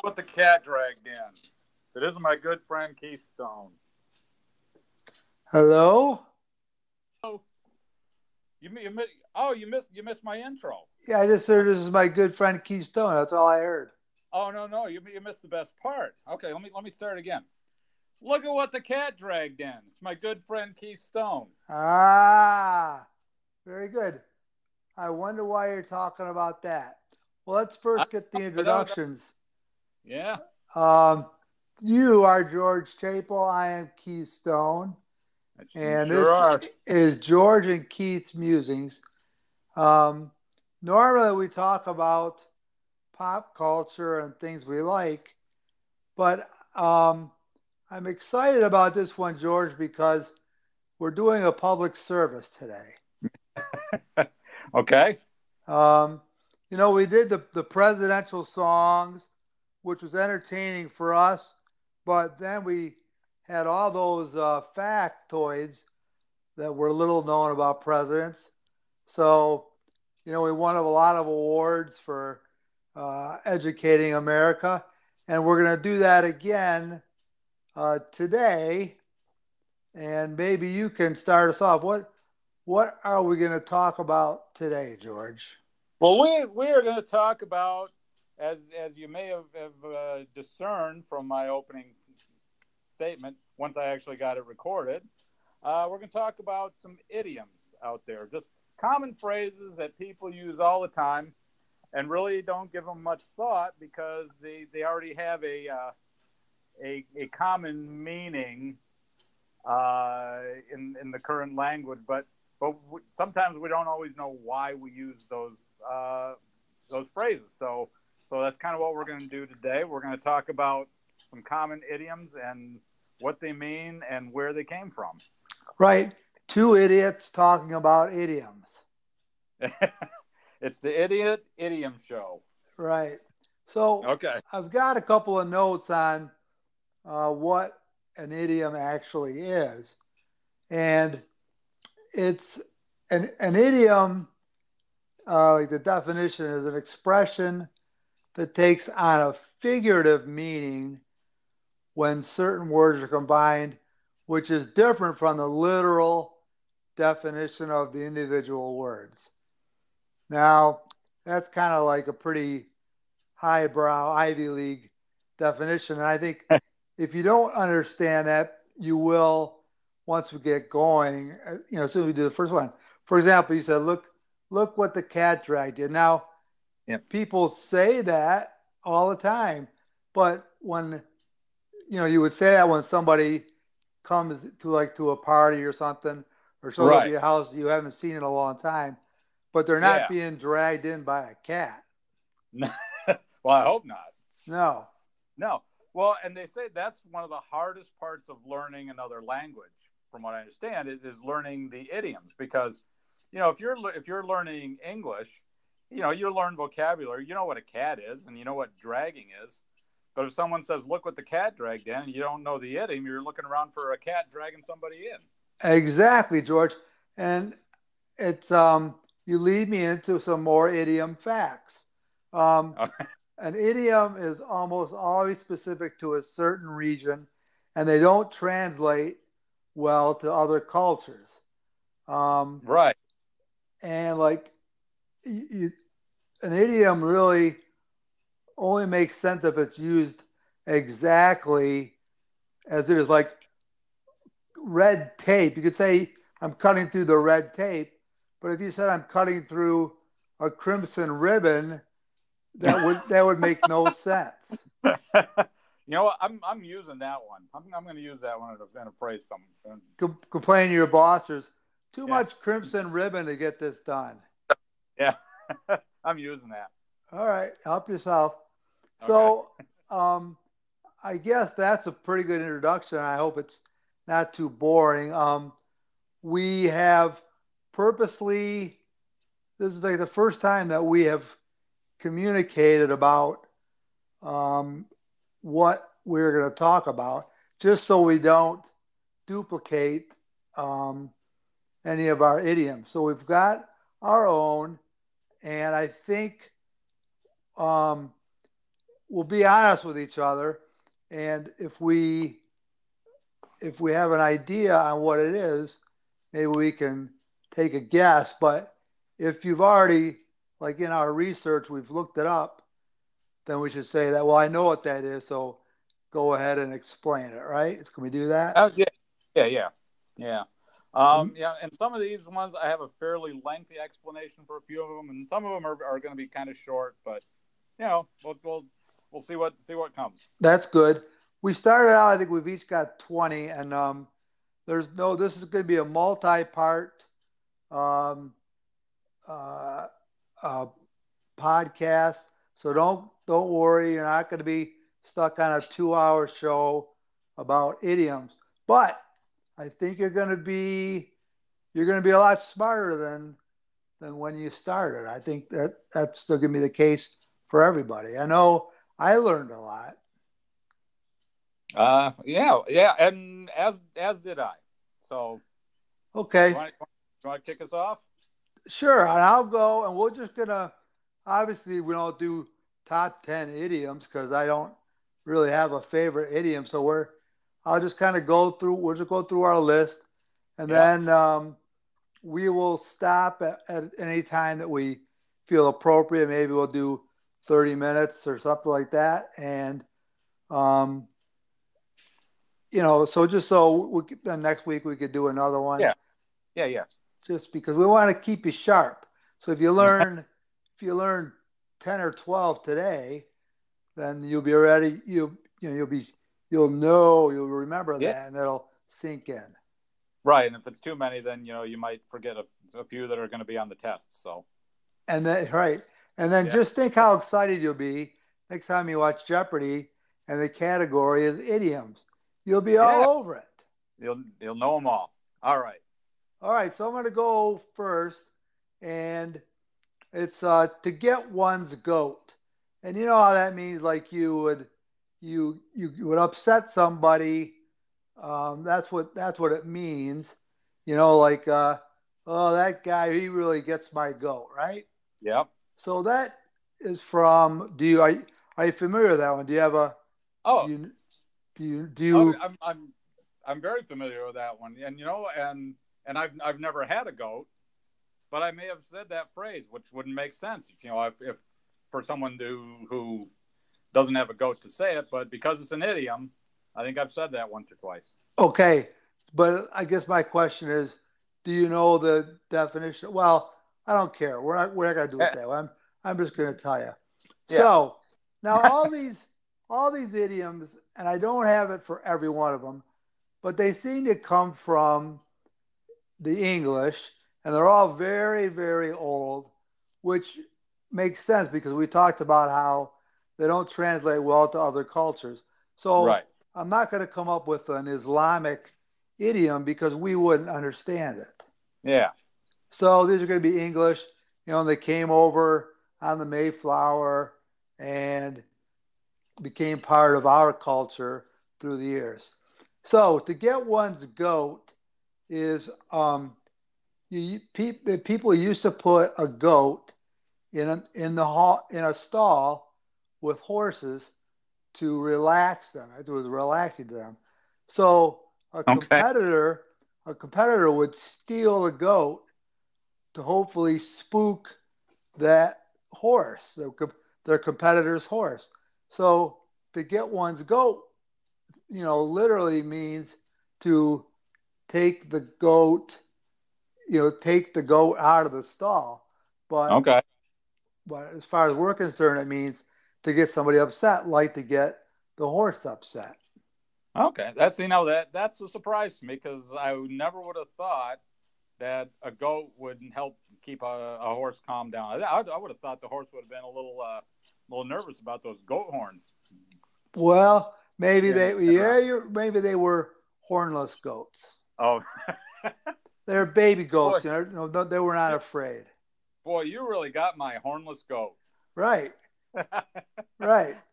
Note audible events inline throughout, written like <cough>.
what the cat dragged in. It is my good friend Keith Stone. Hello. Oh, you, you oh you missed you missed my intro. Yeah, I just heard this is my good friend Keith Stone. That's all I heard. Oh no no you you missed the best part. Okay, let me let me start again. Look at what the cat dragged in. It's my good friend Keith Stone. Ah, very good. I wonder why you're talking about that. Well, let's first get the introductions. Yeah. Um, you are George Chapel. I am Keith Stone. And sure this are. is George and Keith's musings. Um, normally we talk about pop culture and things we like, but um, I'm excited about this one, George, because we're doing a public service today. <laughs> okay. Um, you know, we did the, the presidential songs, which was entertaining for us, but then we had all those uh, factoids that were little known about presidents. So, you know, we won a lot of awards for uh, educating America, and we're going to do that again uh, today. And maybe you can start us off. What what are we going to talk about today, George? Well, we we are going to talk about, as as you may have, have uh, discerned from my opening statement, once I actually got it recorded, uh, we're going to talk about some idioms out there, just common phrases that people use all the time, and really don't give them much thought because they they already have a uh, a, a common meaning uh, in in the current language, but but sometimes we don't always know why we use those uh, those phrases. So so that's kind of what we're going to do today. We're going to talk about some common idioms and what they mean and where they came from. Right, two idiots talking about idioms. <laughs> it's the idiot idiom show. Right. So okay, I've got a couple of notes on uh, what an idiom actually is. And it's an, an idiom, uh, like the definition is an expression that takes on a figurative meaning when certain words are combined, which is different from the literal definition of the individual words. Now, that's kind of like a pretty highbrow Ivy League definition. And I think <laughs> if you don't understand that, you will once we get going. Uh, you know, as soon as we do the first one. For example, you said, "Look, look what the cat dragged in." Now, yep. people say that all the time, but when you know, you would say that when somebody comes to like to a party or something, or shows right. up at your house you haven't seen in a long time, but they're not Yeah. being dragged in by a cat. <laughs> well, I hope not. No. No. Well, and they say that's one of the hardest parts of learning another language, from what I understand, is, is learning the idioms. Because, you know, if you're if you're learning English, you know, you learn vocabulary. You know what a cat is, and you know what dragging is. But if someone says, "Look what the cat dragged in," and you don't know the idiom, you're looking around for a cat dragging somebody in. Exactly, George. And it's um you lead me into some more idiom facts. Um, Okay. an idiom is almost always specific to a certain region, and they don't translate well to other cultures. Um, Right. and like you, an idiom really only makes sense if it's used exactly as it is like red tape you could say i'm cutting through the red tape but if you said i'm cutting through a crimson ribbon that would <laughs> that would make no sense <laughs> you know what? I'm I'm using that one. I'm I'm going to use that one in a, in a phrase. Some. Com- complain to your boss there's too Yeah. much crimson ribbon to get this done Yeah. <laughs> I'm using that. All right, help yourself. So, um, I guess that's a pretty good introduction. I hope it's not too boring. Um, we have purposely, this is like the first time that we have communicated about um, what we're going to talk about, just so we don't duplicate um, any of our idioms. So we've got our own, and I think um, we'll be honest with each other, and if we if we have an idea on what it is, maybe we can take a guess. But if you've already, like in our research, we've looked it up, then we should say that. Well, I know what that is, so go ahead and explain it. Right? Can we do that? Oh, yeah, yeah, yeah, yeah. Um, mm-hmm. yeah, and some of these ones I have a fairly lengthy explanation for a few of them, and some of them are, are going to be kind of short. But you know, we'll, we'll we'll see what see what comes. That's good. We started out. I think we've each got twenty, and um, there's no. This is going to be a multi-part um, uh, uh, podcast. So don't don't worry. You're not going to be stuck on a two-hour show about idioms. But I think you're going to be you're going to be a lot smarter than than when you started. I think that that's still going to be the case for everybody. I know I learned a lot. Uh, yeah, yeah, and as as did I. So, okay, you want, you want to kick us off? Sure, and I'll go, and we're just gonna. Obviously, we don't do top ten idioms because I don't really have a favorite idiom. So we're. I'll just kind of go through. We'll just go through our list, and yeah. then um, we will stop at, at any time that we feel appropriate. Maybe we'll do 30 minutes or something like that. And, um, you know, so just so we, then next week we could do another one. Yeah. Yeah. Yeah. Just because we want to keep you sharp. So if you learn, if you learn 10 or 12 today, then you'll be ready. You, you know, you'll be, you'll know, you'll remember yeah. that and it'll sink in. Right. And if it's too many, then, you know, you might forget a, a few that are going to be on the test. So, and then, right. And then yeah. just think how excited you'll be next time you watch Jeopardy and the category is idioms. You'll be yeah. all over it. You'll you'll know them all. All right. All right. So I'm going to go first, and it's uh, to get one's goat. And you know how that means? Like you would you you, you would upset somebody. Um, that's what that's what it means. You know, like uh, oh that guy he really gets my goat, right? Yep. So that is from. Do you are, are you familiar with that one? Do you have a? Oh. Do you do you, do you I'm, I'm I'm very familiar with that one, and you know, and and I've I've never had a goat, but I may have said that phrase, which wouldn't make sense. If, you know, if, if for someone to who doesn't have a goat to say it, but because it's an idiom, I think I've said that once or twice. Okay, but I guess my question is, do you know the definition? Well, I don't care. We're not we're not gonna do it that way. I'm I'm just gonna tell you. Yeah. So now all these all these idioms, and I don't have it for every one of them, but they seem to come from the English, and they're all very very old, which makes sense because we talked about how they don't translate well to other cultures. So right. I'm not going to come up with an Islamic idiom because we wouldn't understand it. Yeah. So these are going to be English. You know, they came over on the Mayflower and became part of our culture through the years. So to get one's goat is um, you, pe- people used to put a goat in a, in the hall, in a stall with horses to relax them. It was relaxing to them. So a okay. competitor a competitor would steal a goat to hopefully spook that horse, their competitor's horse. So to get one's goat, you know, literally means to take the goat, you know, take the goat out of the stall. But okay. But as far as we're concerned, it means to get somebody upset, like to get the horse upset. Okay, that's you know that that's a surprise to me because I never would have thought that a goat would help keep a, a horse calm down. I, I, would have thought the horse would have been a little, uh, little nervous about those goat horns. Well, maybe yeah. they, yeah, you're, maybe they were hornless goats. Oh, <laughs> they're baby goats. Boy, you know, they were not afraid. Boy, you really got my hornless goat. Right. Right. <laughs>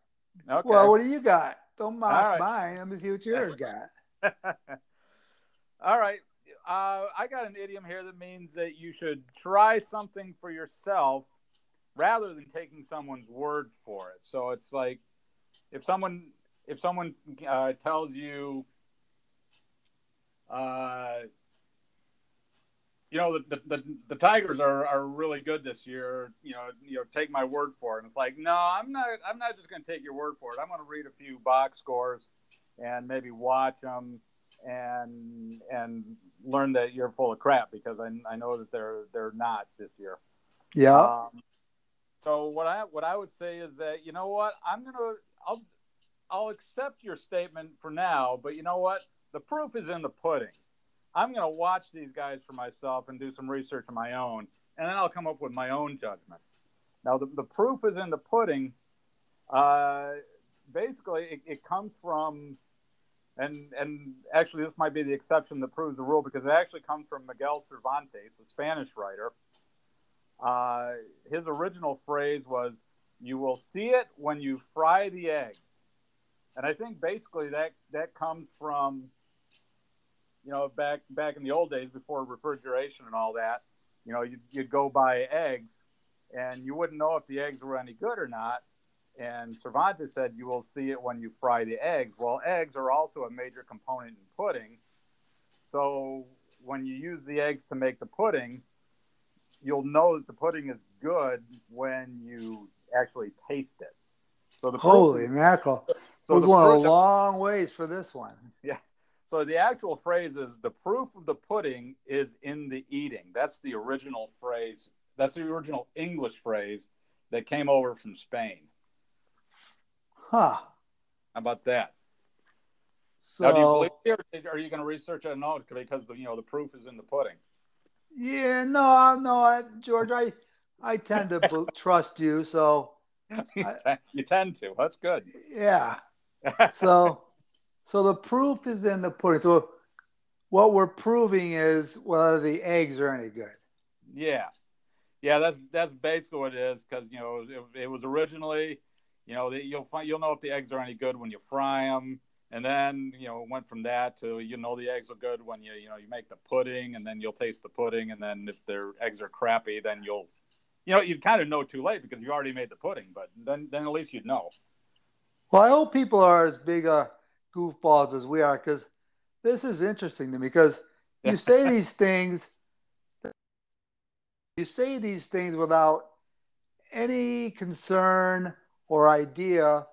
Okay. Well, what do you got? Don't mock right. mine. Let me see what yours <laughs> got. <laughs> All right uh, I got an idiom here that means that you should try something for yourself rather than taking someone's word for it. So it's like if someone if someone uh, tells you, uh, you know, the, the, the Tigers are, are really good this year. You know, you know, take my word for it. And it's like, no, I'm not. I'm not just going to take your word for it. I'm going to read a few box scores and maybe watch them and and learn that you're full of crap because I, I know that they're they're not this year. Yeah. Um, so what I what I would say is that you know what I'm gonna I'll I'll accept your statement for now, but you know what the proof is in the pudding. I'm gonna watch these guys for myself and do some research of my own, and then I'll come up with my own judgment. Now the the proof is in the pudding. Uh, basically, it, it comes from and and actually this might be the exception that proves the rule because it actually comes from Miguel Cervantes, a Spanish writer. Uh, his original phrase was, "You will see it when you fry the eggs," and I think basically that that comes from, you know, back back in the old days before refrigeration and all that. You know, you'd, you'd go buy eggs, and you wouldn't know if the eggs were any good or not and Cervantes said you will see it when you fry the eggs. Well, eggs are also a major component in pudding. So when you use the eggs to make the pudding, you'll know that the pudding is good when you actually taste it. So the holy mackerel! So we're going a long ways for this one. Yeah. So the actual phrase is the proof of the pudding is in the eating. That's the original phrase. That's the original English phrase that came over from Spain. Huh. How about that? So, now, do you believe it, or are you going to research it? No, because the, you know the proof is in the pudding. Yeah, no, no, I, George, I, I tend to <laughs> trust you, so you, I, you tend to. That's good. Yeah. <laughs> so, so the proof is in the pudding. So, what we're proving is whether the eggs are any good. Yeah, yeah, that's that's basically what it is. Because you know, it, it was originally you know, you'll find you'll know if the eggs are any good when you fry them, and then you know it went from that to you know the eggs are good when you you know you make the pudding, and then you'll taste the pudding, and then if their eggs are crappy, then you'll you know you'd kind of know too late because you already made the pudding, but then then at least you'd know. Well, I hope people are as big a goofballs as we are because this is interesting to me because you say these <laughs> things you say these things without any concern or idea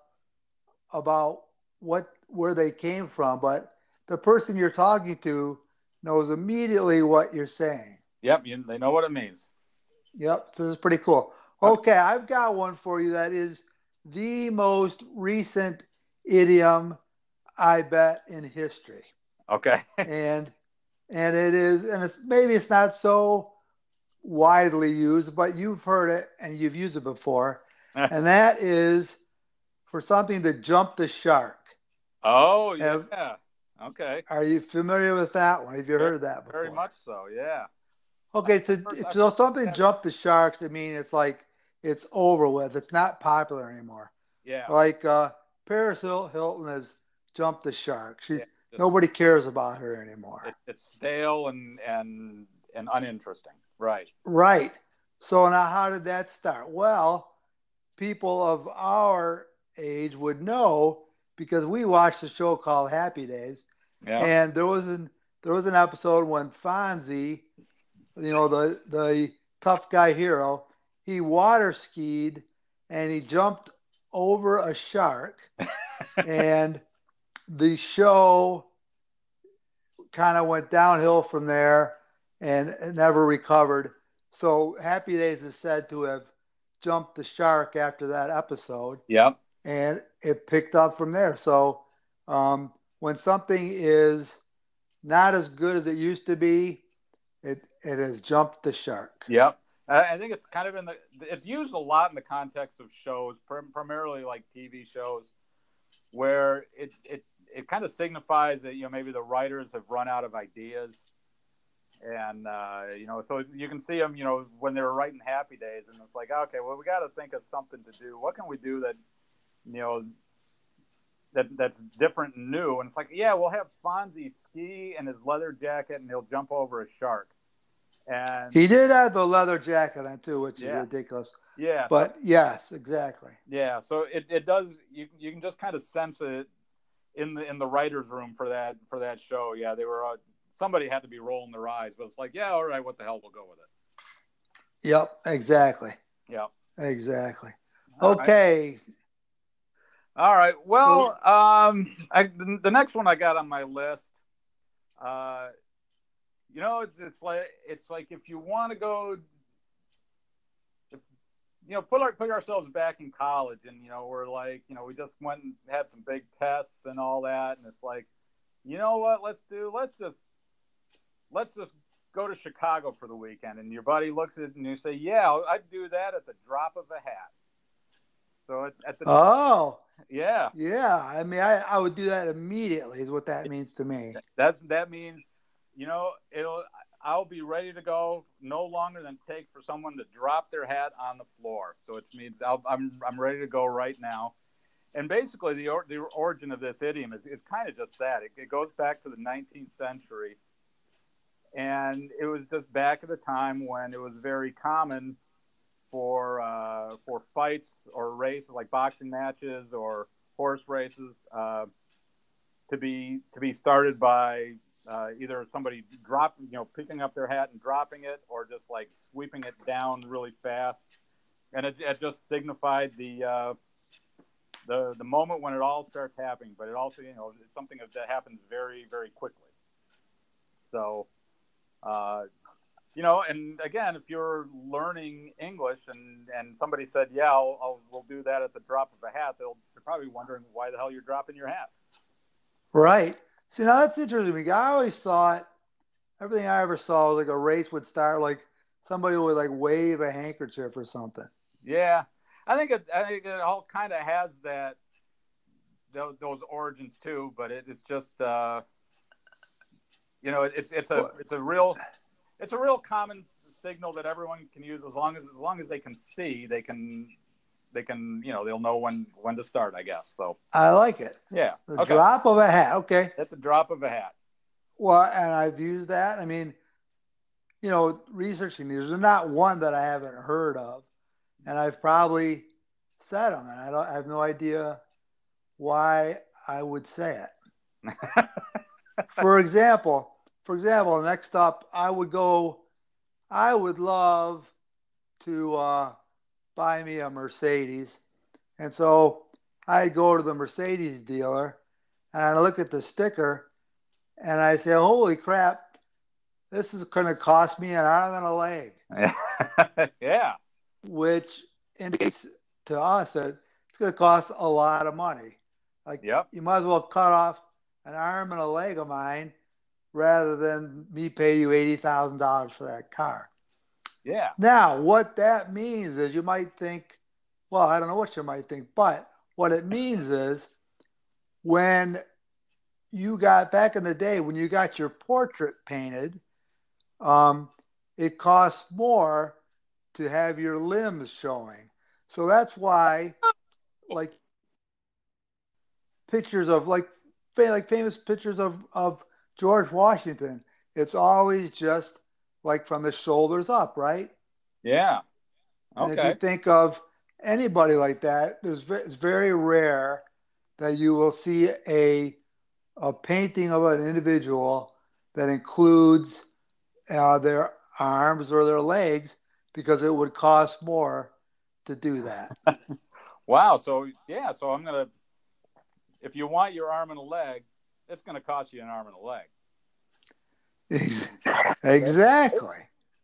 about what where they came from, but the person you're talking to knows immediately what you're saying. Yep, you, they know what it means. Yep, so this is pretty cool. Okay, I've got one for you that is the most recent idiom I bet in history. Okay. <laughs> and and it is and it's maybe it's not so widely used, but you've heard it and you've used it before. <laughs> and that is for something to jump the shark. Oh yeah. Have, okay. Are you familiar with that one? Have you heard that before? Very much so. Yeah. Okay, so so something jump the sharks. I mean, it's like it's over with. It's not popular anymore. Yeah. Like uh, Paris Hilton has jumped the shark. She, yeah, nobody cares about her anymore. It, it's stale and and and uninteresting. Right. Right. So now, how did that start? Well, people of our age would know because we watched a show called Happy Days, yeah. and there was an there was an episode when Fonzie, you know the the tough guy hero, he water skied and he jumped over a shark, <laughs> and the show kind of went downhill from there and never recovered. So Happy Days is said to have jumped the shark after that episode. Yep. And it picked up from there. So um, when something is not as good as it used to be, it it has jumped the shark. Yep. I think it's kind of in the it's used a lot in the context of shows, primarily like TV shows, where it it it kind of signifies that you know maybe the writers have run out of ideas and uh, you know, so you can see them, you know, when they were writing Happy Days, and it's like, okay, well, we got to think of something to do. What can we do that, you know, that that's different and new? And it's like, yeah, we'll have Fonzie ski in his leather jacket, and he'll jump over a shark. And he did have the leather jacket on too, which Yeah. is ridiculous. yeah, But yes, exactly. Yeah, so it, it does you you can just kind of sense it in the in the writers' room for that for that show. Yeah, they were uh, somebody had to be rolling their eyes, but it's like, yeah, all right, what the hell, we'll go with it. Yep, exactly. Yep, Exactly. All right. Okay. All right. Well, um, I, the, the next one I got on my list, uh, you know, it's it's like it's like if you want to go, you know, put our put ourselves back in college, and you know, we're like, you know, we just went and had some big tests and all that, and it's like, you know what? Let's do. Let's just let's just go to Chicago for the weekend, and your buddy looks at it and you say, yeah, I'd do that at the drop of a hat. So at, at the Oh, yeah. yeah. I mean, I, I would do that immediately. Is what that means to me. That's that means, you know, it'll. I'll be ready to go no longer than take for someone to drop their hat on the floor. So it means I'll, I'm I'm ready to go right now. And basically, the or, the origin of this idiom is, is kind of just that. It, it goes back to the 19th century, and it was just back at the time when it was very common for uh, for fights or races like boxing matches or horse races uh, to be to be started by uh, either somebody dropping, you know, picking up their hat and dropping it, or just like sweeping it down really fast, and it, it just signified the uh, the the moment when it all starts happening. But it also, you know, it's something that happens very very quickly. So, uh, you know, and again, if you're learning English and and somebody said, "Yeah, I'll, I'll we'll do that at the drop of a hat," they'll they're probably wondering why the hell you're dropping your hat. Right. See, now that's interesting. I always thought everything I ever saw was like a race would start like somebody would like wave a handkerchief or something. Yeah, I think it. I think it all kind of has that those, those origins too, but it, it's just uh, you know, it's it's a it's a real it's a real common signal that everyone can use as long as as long as they can see, they can they can you know they'll know when when to start, I guess. So I like it. yeah, The okay, drop of a hat. Okay. at the drop of a hat. Well, and I've used that. I mean, you know, researching these, there's not one that I haven't heard of, and I've probably said them, and I don't. I have no idea why I would say it. <laughs> for example, for example, next up, I would go. I would love to uh, buy me a Mercedes, and so I go to the Mercedes dealer, and I look at the sticker, and I say, "Holy crap! This is going to cost me an arm and a leg," <laughs> yeah, which indicates to us that it's going to cost a lot of money. Like yep, you might as well cut off an arm and a leg of mine rather than me pay you eighty thousand dollars for that car. Yeah, Now, what that means is you might think, well, I don't know what you might think, but what it means is when you got back in the day when you got your portrait painted, um, it costs more to have your limbs showing. So that's why, like, pictures of like, like famous pictures of of George Washington, it's always just like from the shoulders up, right? yeah. And if you think of anybody like that, there's it's very rare that you will see a a painting of an individual that includes uh, their arms or their legs because it would cost more to do that. <laughs> wow. So yeah, so I'm gonna if you want your arm and a leg, it's gonna cost you an arm and a leg. Ex- exactly.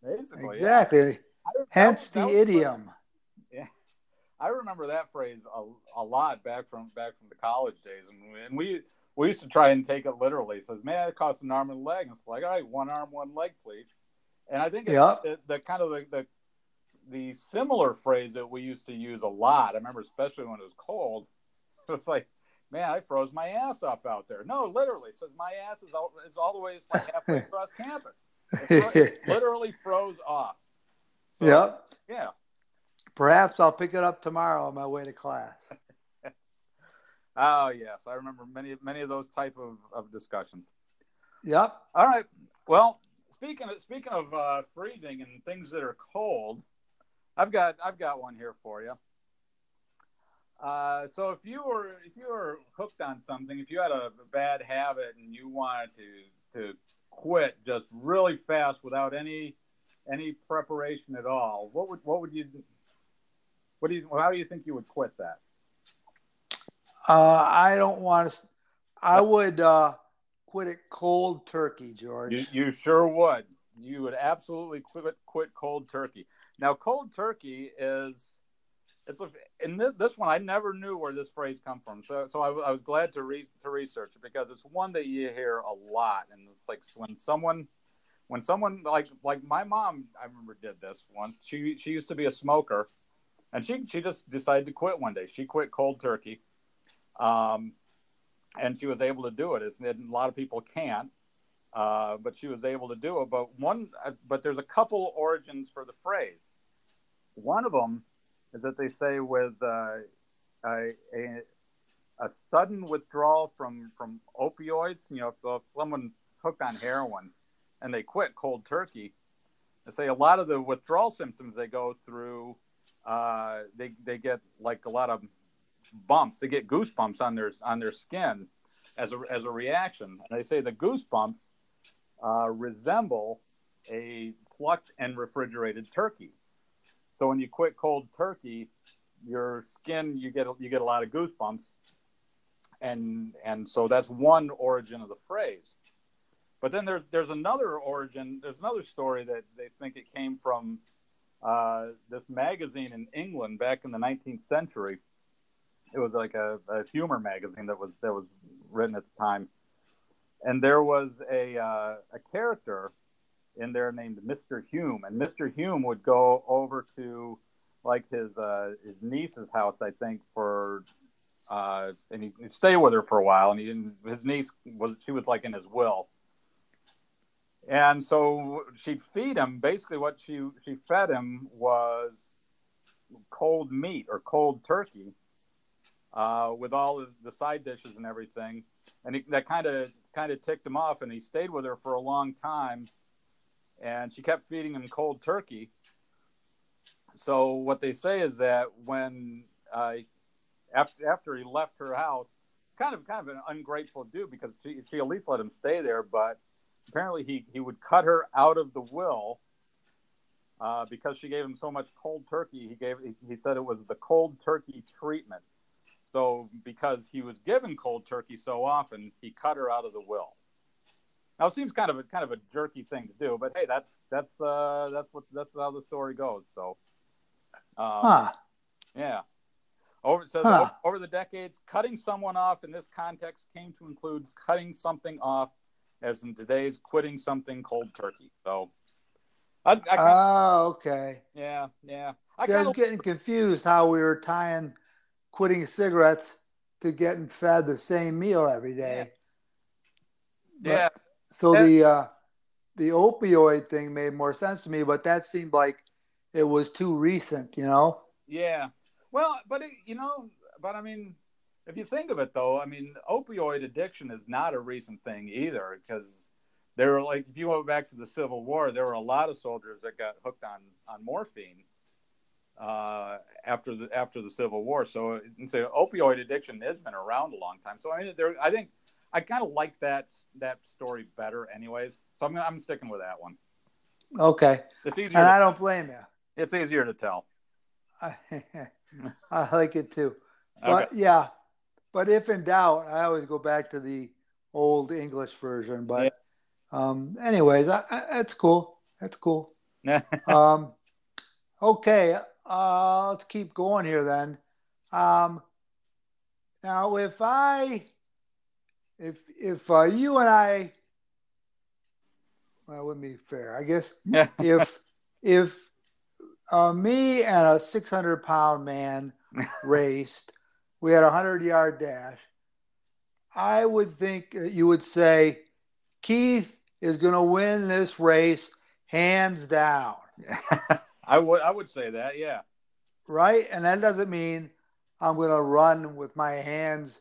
Basically. Exactly. That Hence the that idiom. <laughs> I remember that phrase a, a lot back from back from the college days, and we, and we we used to try and take it literally. It says, "Man, it costs an arm and a leg." And it's like, "All right, one arm, one leg, please." And I think it's Yep. the, the kind of the, the the similar phrase that we used to use a lot. I remember, especially when it was cold. <laughs> It was like, "Man, I froze my ass off out there." No, literally, it says my ass is all is all the way like halfway <laughs> across campus. It <laughs> literally froze off. So, Yep. Yeah. Perhaps I'll pick it up tomorrow on my way to class. <laughs> Oh yes, I remember many many of those type of, of discussions. Yep. All right. Well, speaking of speaking of uh, freezing and things that are cold, I've got I've got one here for you. Uh, so if you were if you were hooked on something, if you had a bad habit and you wanted to to quit just really fast without any any preparation at all, what would what would you what do you how do you think you would quit that? Uh, I don't want to. I would uh, quit it cold turkey, George. You, you sure would. You would absolutely quit quit cold turkey. Now, cold turkey is it's a, in this, one I never knew where this phrase come from. So so I, I was glad to read to research it because it's one that you hear a lot, and it's like when someone when someone like like my mom I remember did this once. She she used to be a smoker, and she she just decided to quit one day. She quit cold turkey, um, and she was able to do it. It's, a lot of people can't. Uh, but she was able to do it. But one, but there's a couple origins for the phrase. One of them that they say with uh, a, a, a sudden withdrawal from from opioids. You know, if, if someone hooked on heroin and they quit cold turkey, they say a lot of the withdrawal symptoms they go through, uh, they they get like a lot of bumps. They get goosebumps on their on their skin as a as a reaction. And they say the goosebumps uh, resemble a plucked and refrigerated turkey. So when you quit cold turkey, your skin you get you get a lot of goosebumps, and and so that's one origin of the phrase. But then there's there's another origin. There's another story that they think it came from uh, this magazine in England back in the 19th century. It was like a, a humor magazine that was that was written at the time, and there was a uh, a character in there named Mr. Hume, and Mr. Hume would go over to like his uh, his niece's house, I think, for uh, and he'd stay with her for a while. And he, didn't, his niece was she was like in his will, and so she'd feed him. Basically, what she she fed him was cold meat or cold turkey uh, with all the side dishes and everything, and he, that kind of kind of ticked him off. And he stayed with her for a long time and she kept feeding him cold turkey. So what they say is that when uh, after after he left her house, kind of kind of an ungrateful dude because she she at least let him stay there, but apparently he he would cut her out of the will uh, because she gave him so much cold turkey. He gave he, he said it was the cold turkey treatment. So because he was given cold turkey so often, he cut her out of the will. Now it seems kind of a kind of a jerky thing to do, but hey, that's that's uh, that's what that's how the story goes. So, um, huh. yeah. Over so huh. over the decades, cutting someone off in this context came to include cutting something off, as in today's quitting something cold turkey. So, I, I kinda, oh, okay. Yeah, yeah. I, I was getting confused how we were tying quitting cigarettes to getting fed the same meal every day. Yeah. But, So the uh, the opioid thing made more sense to me, but that seemed like it was too recent, you know. Yeah. Well, but it, you know, but I mean, if you think of it though, I mean, opioid addiction is not a recent thing either because there were like if you go back to the Civil War, there were a lot of soldiers that got hooked on on morphine uh, after the after the Civil War. So, so opioid addiction has been around a long time. So I mean, there I think I kind of like that that story better, anyways. So I'm I'm sticking with that one. Okay. It's easier. And I don't blame you. It's easier to tell. I, <laughs> I like it too. But okay. yeah, but if in doubt, I always go back to the old English version. But yeah. um, anyways, I, I, that's cool. That's cool. <laughs> um, okay, uh, let's keep going here then. Um, now, if I if if uh, you and I, well, that wouldn't be fair. I guess <laughs> if if uh, me and a 600 pound man <laughs> raced, we had a 100 yard dash. I would think you would say Keith is going to win this race hands down. <laughs> I would I would say that, yeah. Right? And that doesn't mean I'm going to run with my hands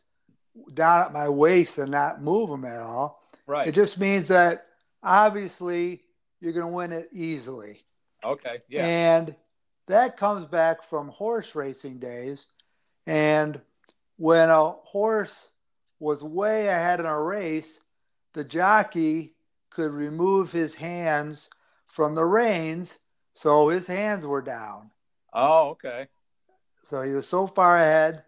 down at my waist and not move them at all. Right. It just means that obviously you're going to win it easily. Okay. Yeah. And that comes back from horse racing days. And when a horse was way ahead in a race, the jockey could remove his hands from the reins, so his hands were down. Oh, okay. So he was so far ahead,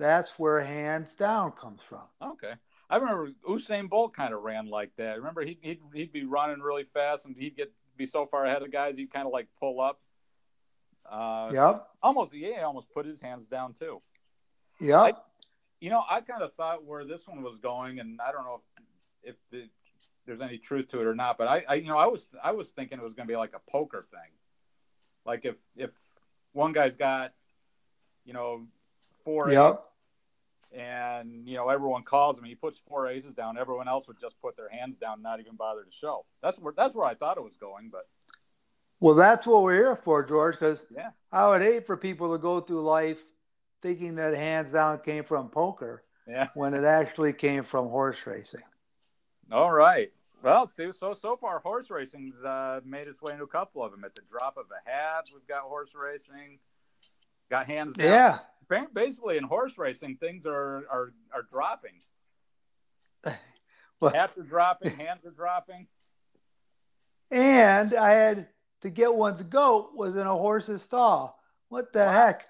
that's where hands down comes from. Okay. I remember Usain Bolt kind of ran like that. Remember, he'd, he'd, he'd be running really fast and he'd get be so far ahead of the guys, he'd kind of like pull up. Uh, yep. Almost, yeah, almost put his hands down too. Yep. I, you know, I kind of thought where this one was going, and I don't know if, if the, there's any truth to it or not, but I, I, you know, I was I was thinking it was going to be like a poker thing, like if if one guy's got, you know, four yep and you know everyone calls him. He puts four aces down. Everyone else would just put their hands down, not even bother to show. That's where that's where I thought it was going. But well, that's what we're here for, George. Because yeah. I would hate for people to go through life thinking that hands down came from poker. Yeah. When it actually came from horse racing. All right. Well, see, so so far horse racing's uh, made its way into a couple of them. At the drop of a hat, we've got horse racing. Got hands down. Yeah basically in horse racing, things are are are dropping. <laughs> well, Hats are dropping, hands are dropping. And I had to get one's goat was in a horse's stall. What the wow. heck?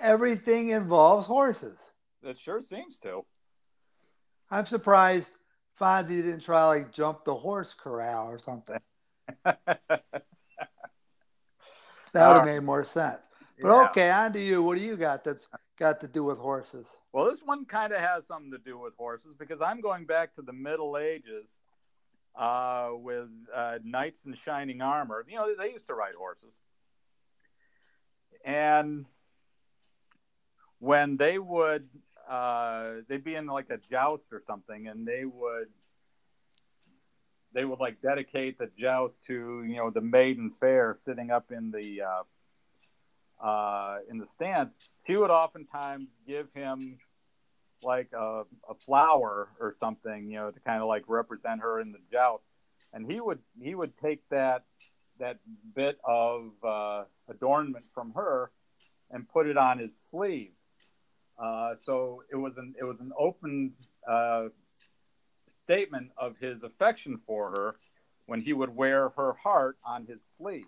Everything involves horses. It sure seems to. I'm surprised Fonzie didn't try like jump the horse corral or something. <laughs> that would have made more sense. But yeah. okay, on to you. What do you got that's got to do with horses? Well, this one kind of has something to do with horses because I'm going back to the Middle Ages uh, with uh, knights in shining armor. You know, they used to ride horses. And when they would, uh, they'd be in like a joust or something, and they would they would like dedicate the joust to you know the maiden fair sitting up in the uh, uh, in the stands, she would oftentimes give him like a, a flower or something, you know, to kind of like represent her in the joust. And he would he would take that that bit of uh, adornment from her and put it on his sleeve. Uh, so it was an it was an open uh, statement of his affection for her when he would wear her heart on his sleeve.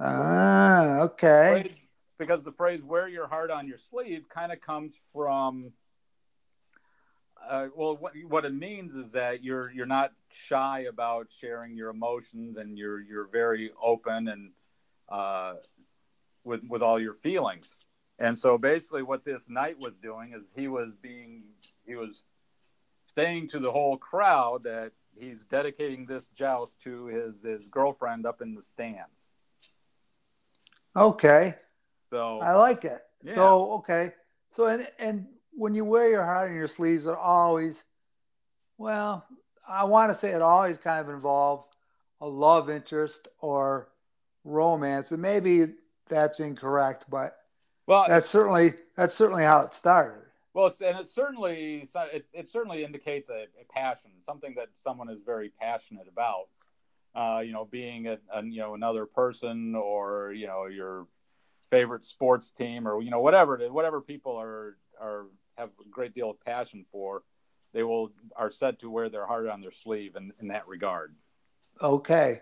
Ah, okay. Phrase, because the phrase "wear your heart on your sleeve" kind of comes from. Uh, well, what, what it means is that you're you're not shy about sharing your emotions, and you're you're very open and uh, with with all your feelings. And so, basically, what this knight was doing is he was being he was saying to the whole crowd that he's dedicating this joust to his his girlfriend up in the stands. Okay. So I like it. Yeah. So okay. So and and when you wear your heart on your sleeves, it always, well, I want to say it always kind of involves a love interest or romance, and maybe that's incorrect, but well, that's certainly that's certainly how it started. Well, it's, and it certainly it, it certainly indicates a, a, passion, something that someone is very passionate about uh, you know, being a, a, you know another person or you know your favorite sports team or you know whatever whatever people are are have a great deal of passion for, they will are said to wear their heart on their sleeve in, in that regard. Okay,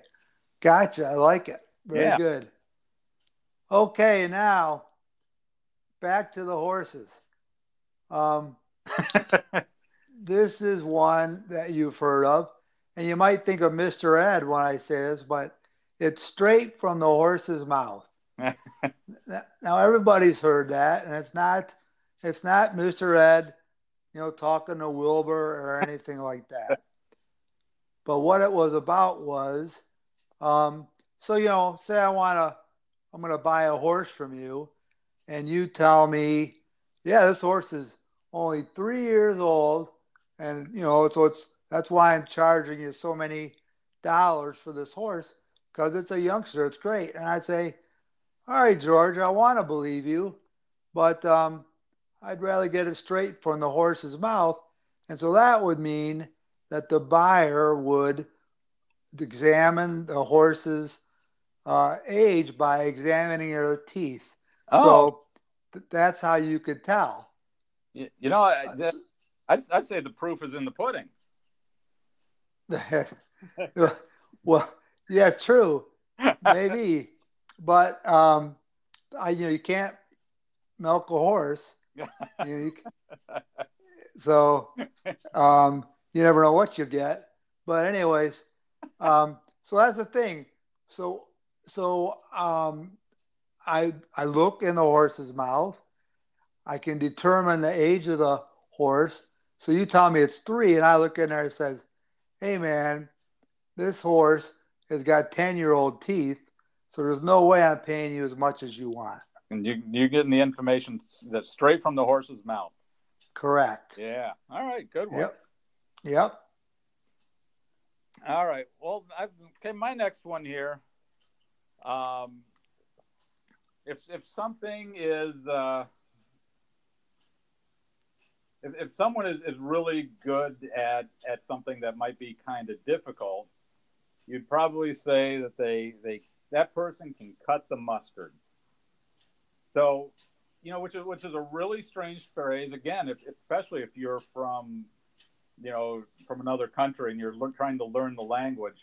gotcha. I like it. Very yeah. good. Okay, now back to the horses. Um, <laughs> this is one that you've heard of and you might think of Mr. Ed when I say this, but it's straight from the horse's mouth. <laughs> now everybody's heard that, and it's not it's not Mr. Ed, you know, talking to Wilbur or <laughs> anything like that. But what it was about was, um, so you know, say I want to, I'm going to buy a horse from you, and you tell me, yeah, this horse is only three years old, and you know, so it's that's why I'm charging you so many dollars for this horse because it's a youngster. It's great. And I'd say, all right, George, I want to believe you, but um, I'd rather get it straight from the horse's mouth. And so that would mean that the buyer would examine the horse's uh, age by examining their teeth. Oh, So th- that's how you could tell. you, you know, I, that, I'd, I'd say the proof is in the pudding. <laughs> well, yeah, true, maybe, but um, I, you know, you can't milk a horse. <laughs> You know, you c- so um, you never know what you get. But anyways, um, so that's the thing. So so um, I I look in the horse's mouth. I can determine the age of the horse. So you tell me it's three, and I look in there and says, "Hey man, this horse has got ten year old teeth, so there's no way I'm paying you as much as you want." and you, you're getting the information that's straight from the horse's mouth. Correct. Yeah. All right. Good one. Yep. Yep. All right. Well, I, okay. My next one here. Um, if if something is uh, if if someone is, is really good at at something that might be kind of difficult, you'd probably say that they they that person can cut the mustard. So, you know, which is which is a really strange phrase. Again, if, especially if you're from you know, from another country and you're lear- trying to learn the language.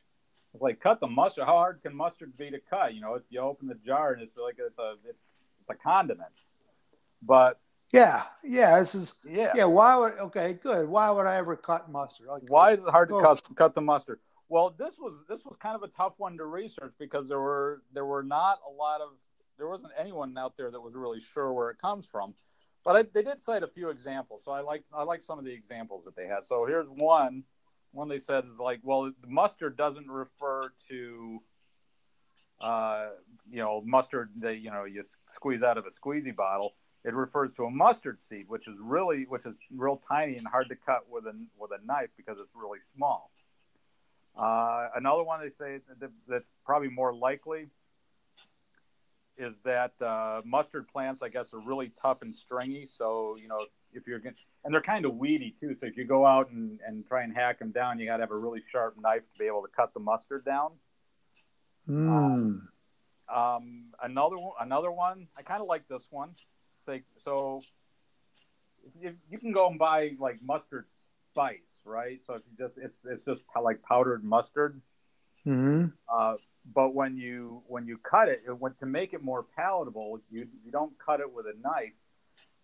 It's like cut the mustard. How hard can mustard be to cut? You know, if you open the jar and it's like it's a it's, it's a condiment. But Yeah. Yeah. This is yeah, yeah. Why would okay? Good. Why would I ever cut mustard? Like, why is it hard to cut cut the mustard? Well, this was this was kind of a tough one to research because there were there were not a lot of there wasn't anyone out there that was really sure where it comes from. But I, they did cite a few examples, so I like I like some of the examples that they had. So here's one. One they said is like, well, the mustard doesn't refer to, uh, you know, mustard that you know you squeeze out of a squeezy bottle. It refers to a mustard seed, which is really which is real tiny and hard to cut with a with a knife because it's really small. Uh, another one they say that, that's probably more likely is that uh, mustard plants, I guess, are really tough and stringy. So you know, if you're going and they're kind of weedy too. So if you go out and, and try and hack them down, you got to have a really sharp knife to be able to cut the mustard down. Mm. Um, another one, another one. I kind of like this one. Say so. You, you can go and buy like mustard spice, right? So if you just it's it's just like powdered mustard. Hmm. Uh, but when you when you cut it, it when, to make it more palatable, you you don't cut it with a knife,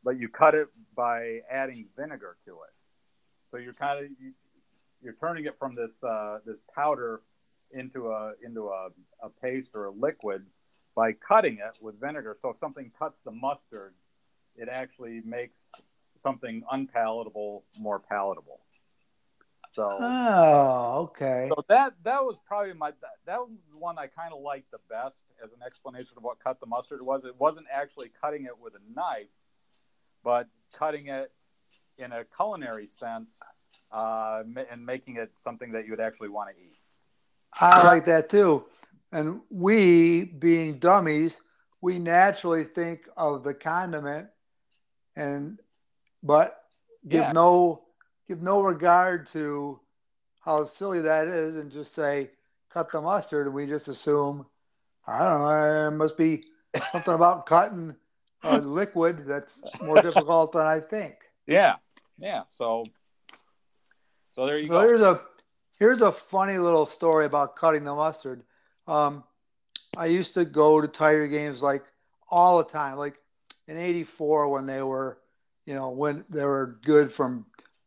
but you cut it by adding vinegar to it. So you're kind of you, you're turning it from this uh, this powder into a into a, a paste or a liquid by cutting it with vinegar. So if something cuts the mustard, it actually makes something unpalatable more palatable. So Oh, okay. so that that was probably my that, was the one I kind of liked the best as an explanation of what cut the mustard was. It wasn't actually cutting it with a knife, but cutting it in a culinary sense uh, and making it something that you would actually want to eat. I like that too. And we, being dummies, we naturally think of the condiment, and but give Yeah. no give no regard to how silly that is, and just say cut the mustard. And we just assume I don't know. There must be something about <laughs> cutting a liquid that's more difficult than I think. Yeah, yeah. So so there you So go. here's a here's a funny little story about cutting the mustard. Um, I used to go to Tiger games like all the time, like in '84 when they were, you know, when they were good from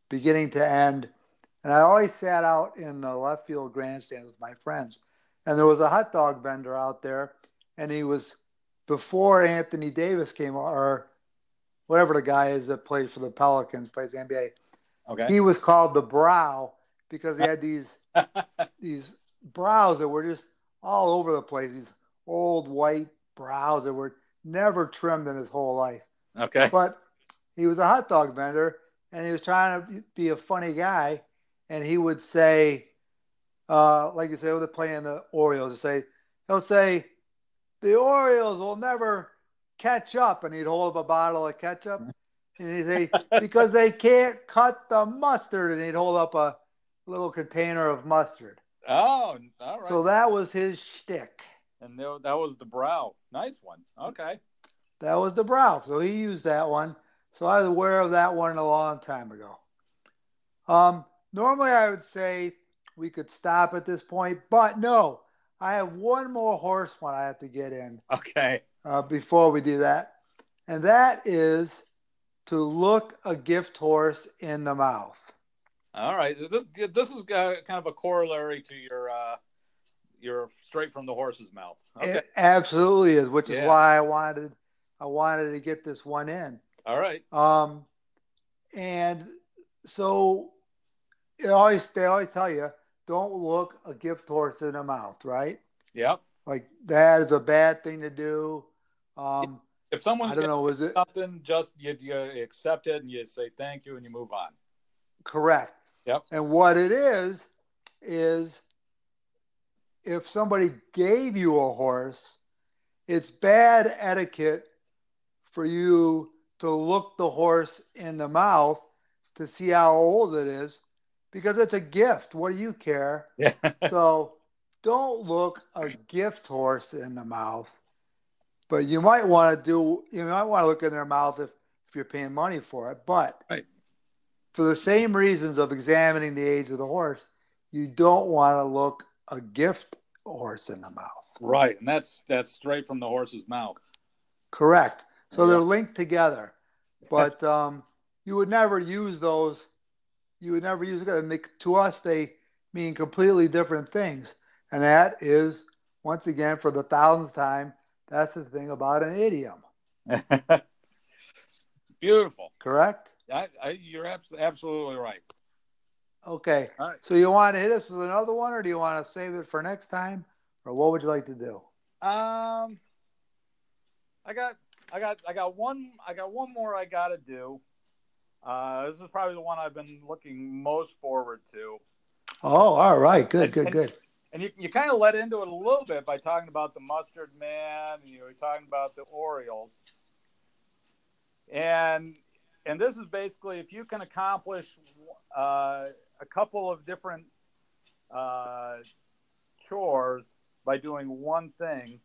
beginning to end. And I always sat out in the left field grandstand with my friends. And there was a hot dog vendor out there, and he was before Anthony Davis came, or whatever the guy is that plays for the Pelicans, plays the NBA Okay. he was called the brow because he had <laughs> these these brows that were just all over the place these old white brows that were never trimmed in his whole life okay. but he was a hot dog vendor and he was trying to be a funny guy and he would say uh, like you say they're playing the orioles say he'll say the orioles will never catch up and he'd hold up a bottle of ketchup and he'd say <laughs> because they can't cut the mustard and he'd hold up a little container of mustard Oh, all right. So that was his shtick. And there- that was the brow. Nice one. Okay. That was the brow. So he used that one. So I was aware of that one a long time ago. Um, normally I would say we could stop at this point, but no, I have one more horse one I have to get in Okay. uh, before we do that, and that is to look a gift horse in the mouth. All right. This this is uh, kind of a corollary to your uh, your straight from the horse's mouth. Okay. It absolutely is, which is Yeah. why I wanted I wanted to get this one in. All right. Um, and so it always they always tell you don't look a gift horse in the mouth, right? Yep. Like that is a bad thing to do. Um, If someone's I don't know, was it something, just you, you accept it and you say thank you and you move on. correct? Yep. And what it is is if somebody gave you a horse, it's bad etiquette for you to look the horse in the mouth to see how old it is because it's a gift. What do you care? Yeah. <laughs> so don't look a gift horse in the mouth. But you might want to do you might want to look in their mouth if, if you're paying money for it. But Right. for the same reasons of examining the age of the horse, you don't want to look a gift horse in the mouth. right. And that's that's straight from the horse's mouth. Correct. So Yeah. they're linked together. <laughs> But um, you would never use those. You would never use. Make, to us, they mean completely different things. And that is, once again, for the thousandth time, that's the thing about an idiom. <laughs> Beautiful. Correct? I, I, you're abs- absolutely right. Okay. All right. So you want to hit us with another one, or do you want to save it for next time, or what would you like to do? Um, I got, I got, I got one, I got one more I got to do. Uh, this is probably the one I've been looking most forward to. Oh, all right. Good, And- good, and- good. And you, you kind of let into it a little bit by talking about the mustard man, and you were talking about the Orioles. And and this is basically if you can accomplish uh, a couple of different uh, chores by doing one thing,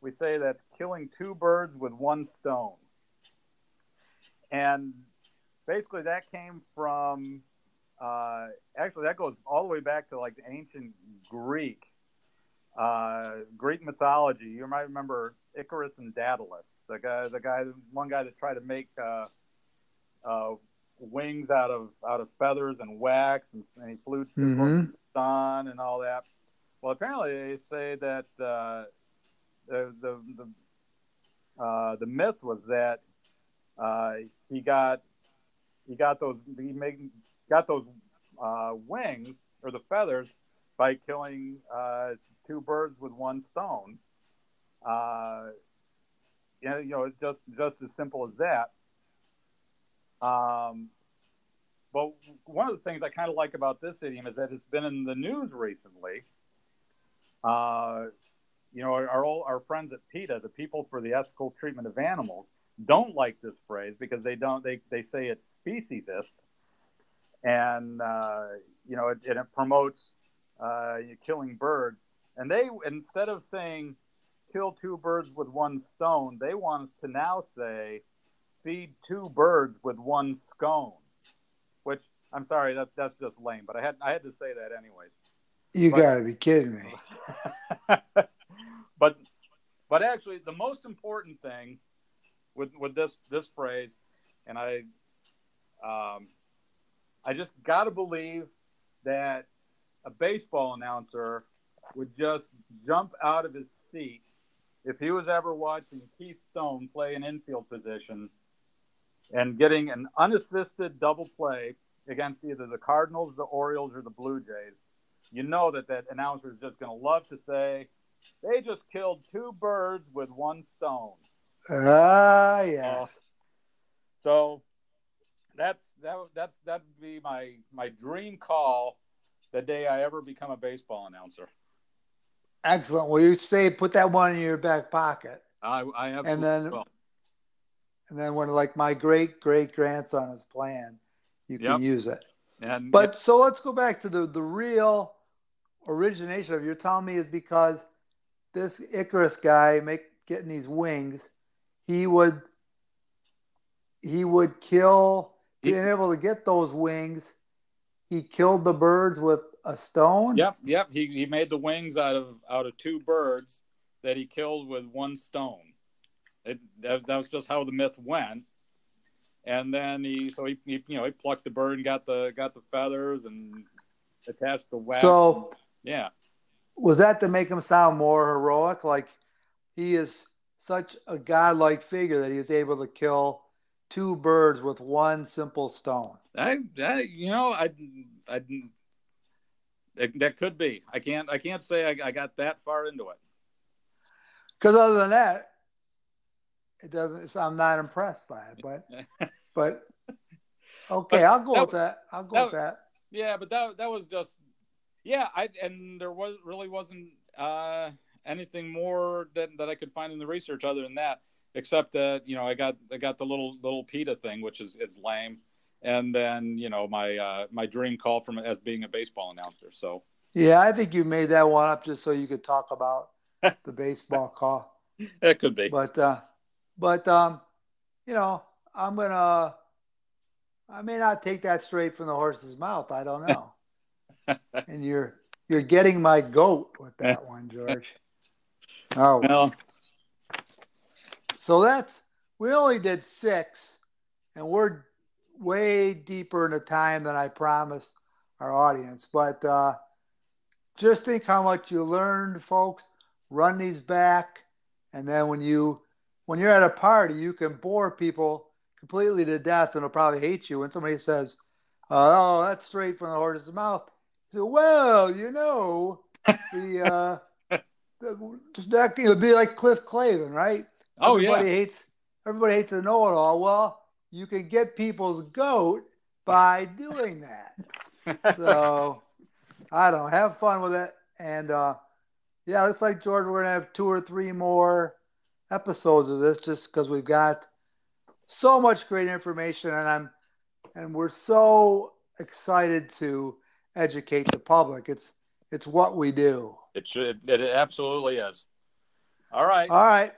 we say that's killing two birds with one stone. And basically, that came from uh, actually that goes all the way back to like the ancient Greek, uh, Greek mythology. You might remember Icarus and Daedalus, the guy, the guy, one guy that tried to make uh, uh, wings out of out of feathers and wax, and, and he flew to Mhm. the sun and all that. Well, apparently they say that uh, the the the, uh, the myth was that uh, he got he got those he made, got those uh, wings or the feathers by killing uh, two birds with one stone. Uh, you know, you know, it's just just as simple as that. Um, but one of the things I kind of like about this idiom is that it's been in the news recently. Uh, you know, our our, our friends at PETA, the People for the Ethical Treatment of Animals, don't like this phrase because they don't they they say it's speciesist, and uh, you know, it, and it promotes uh, killing birds. And they instead of saying kill two birds with one stone, they want us to now say feed two birds with one scone. Which I'm sorry, that's that's just lame, but I had I had to say that anyways. You But- got to be kidding me. <laughs> but but actually the most important thing with with this this phrase and I um I just got to believe that a baseball announcer would just jump out of his seat if he was ever watching Keith Stone play an infield position and getting an unassisted double play against either the Cardinals, the Orioles, or the Blue Jays you know that that announcer is just going to love to say they just killed two birds with one stone. Ah, yes. So that's that that's that'd be my my dream call the day I ever become a baseball announcer. Excellent. Well, you say put that one in your back pocket, I I absolutely And then- will. And then when like my great great grandson is playing, you can use it. And But so let's go back to the the real origination of. You're telling me is because this Icarus guy make getting these wings, he would he would kill being able to get those wings. He killed the birds with a stone. Yep, yep. He he made the wings out of out of two birds that he killed with one stone. It, that, that was just how the myth went. And then he so he, he you know he plucked the bird and got the got the feathers and attached the wax. So yeah, was that to make him sound more heroic? Like he is such a godlike figure that he is able to kill two birds with one simple stone. I, I you know, I, I, that could be. I can't, I can't say I, I got that far into it. Because other than that, it doesn't. So I'm not impressed by it. But, <laughs> but okay, but I'll go that, with that. I'll go that, with that. Yeah, but that that was just yeah. I and there was really wasn't uh, anything more that that I could find in the research other than that except that you know I got I got the little little PETA thing, which is is lame, and then you know my uh, my dream call from as being a baseball announcer. So yeah, I think you made that one up just so you could talk about <laughs> the baseball call. It could be, but uh, but um, you know I'm gonna I may not take that straight from the horse's mouth. I don't know. <laughs> and you're you're getting my goat with that <laughs> one, George. Oh well, so that's we only did six, and we're way deeper into time than I promised our audience. But uh, just think how much you learned, folks. Run these back, and then when you when you're at a party, you can bore people completely to death, and they'll probably hate you. When somebody says, uh, "Oh, that's straight from the horse's mouth," you say, "Well, you know, the." Uh, <laughs> the, that, it'll be like Cliff Clavin, right? Oh everybody yeah. hates everybody hates to know it all. Well, you can get people's goat by doing that. <laughs> so I don't know, have fun with it. And uh, yeah, looks like George, we're gonna have two or three more episodes of this just because we've got so much great information and I'm and we're so excited to educate the public. It's it's what we do. It should it absolutely is. All right. All right.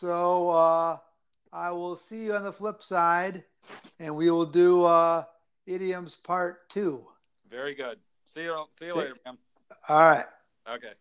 So uh, I will see you on the flip side, and we will do uh, idioms part two. Very good. See you. See you later, man. All right. Okay.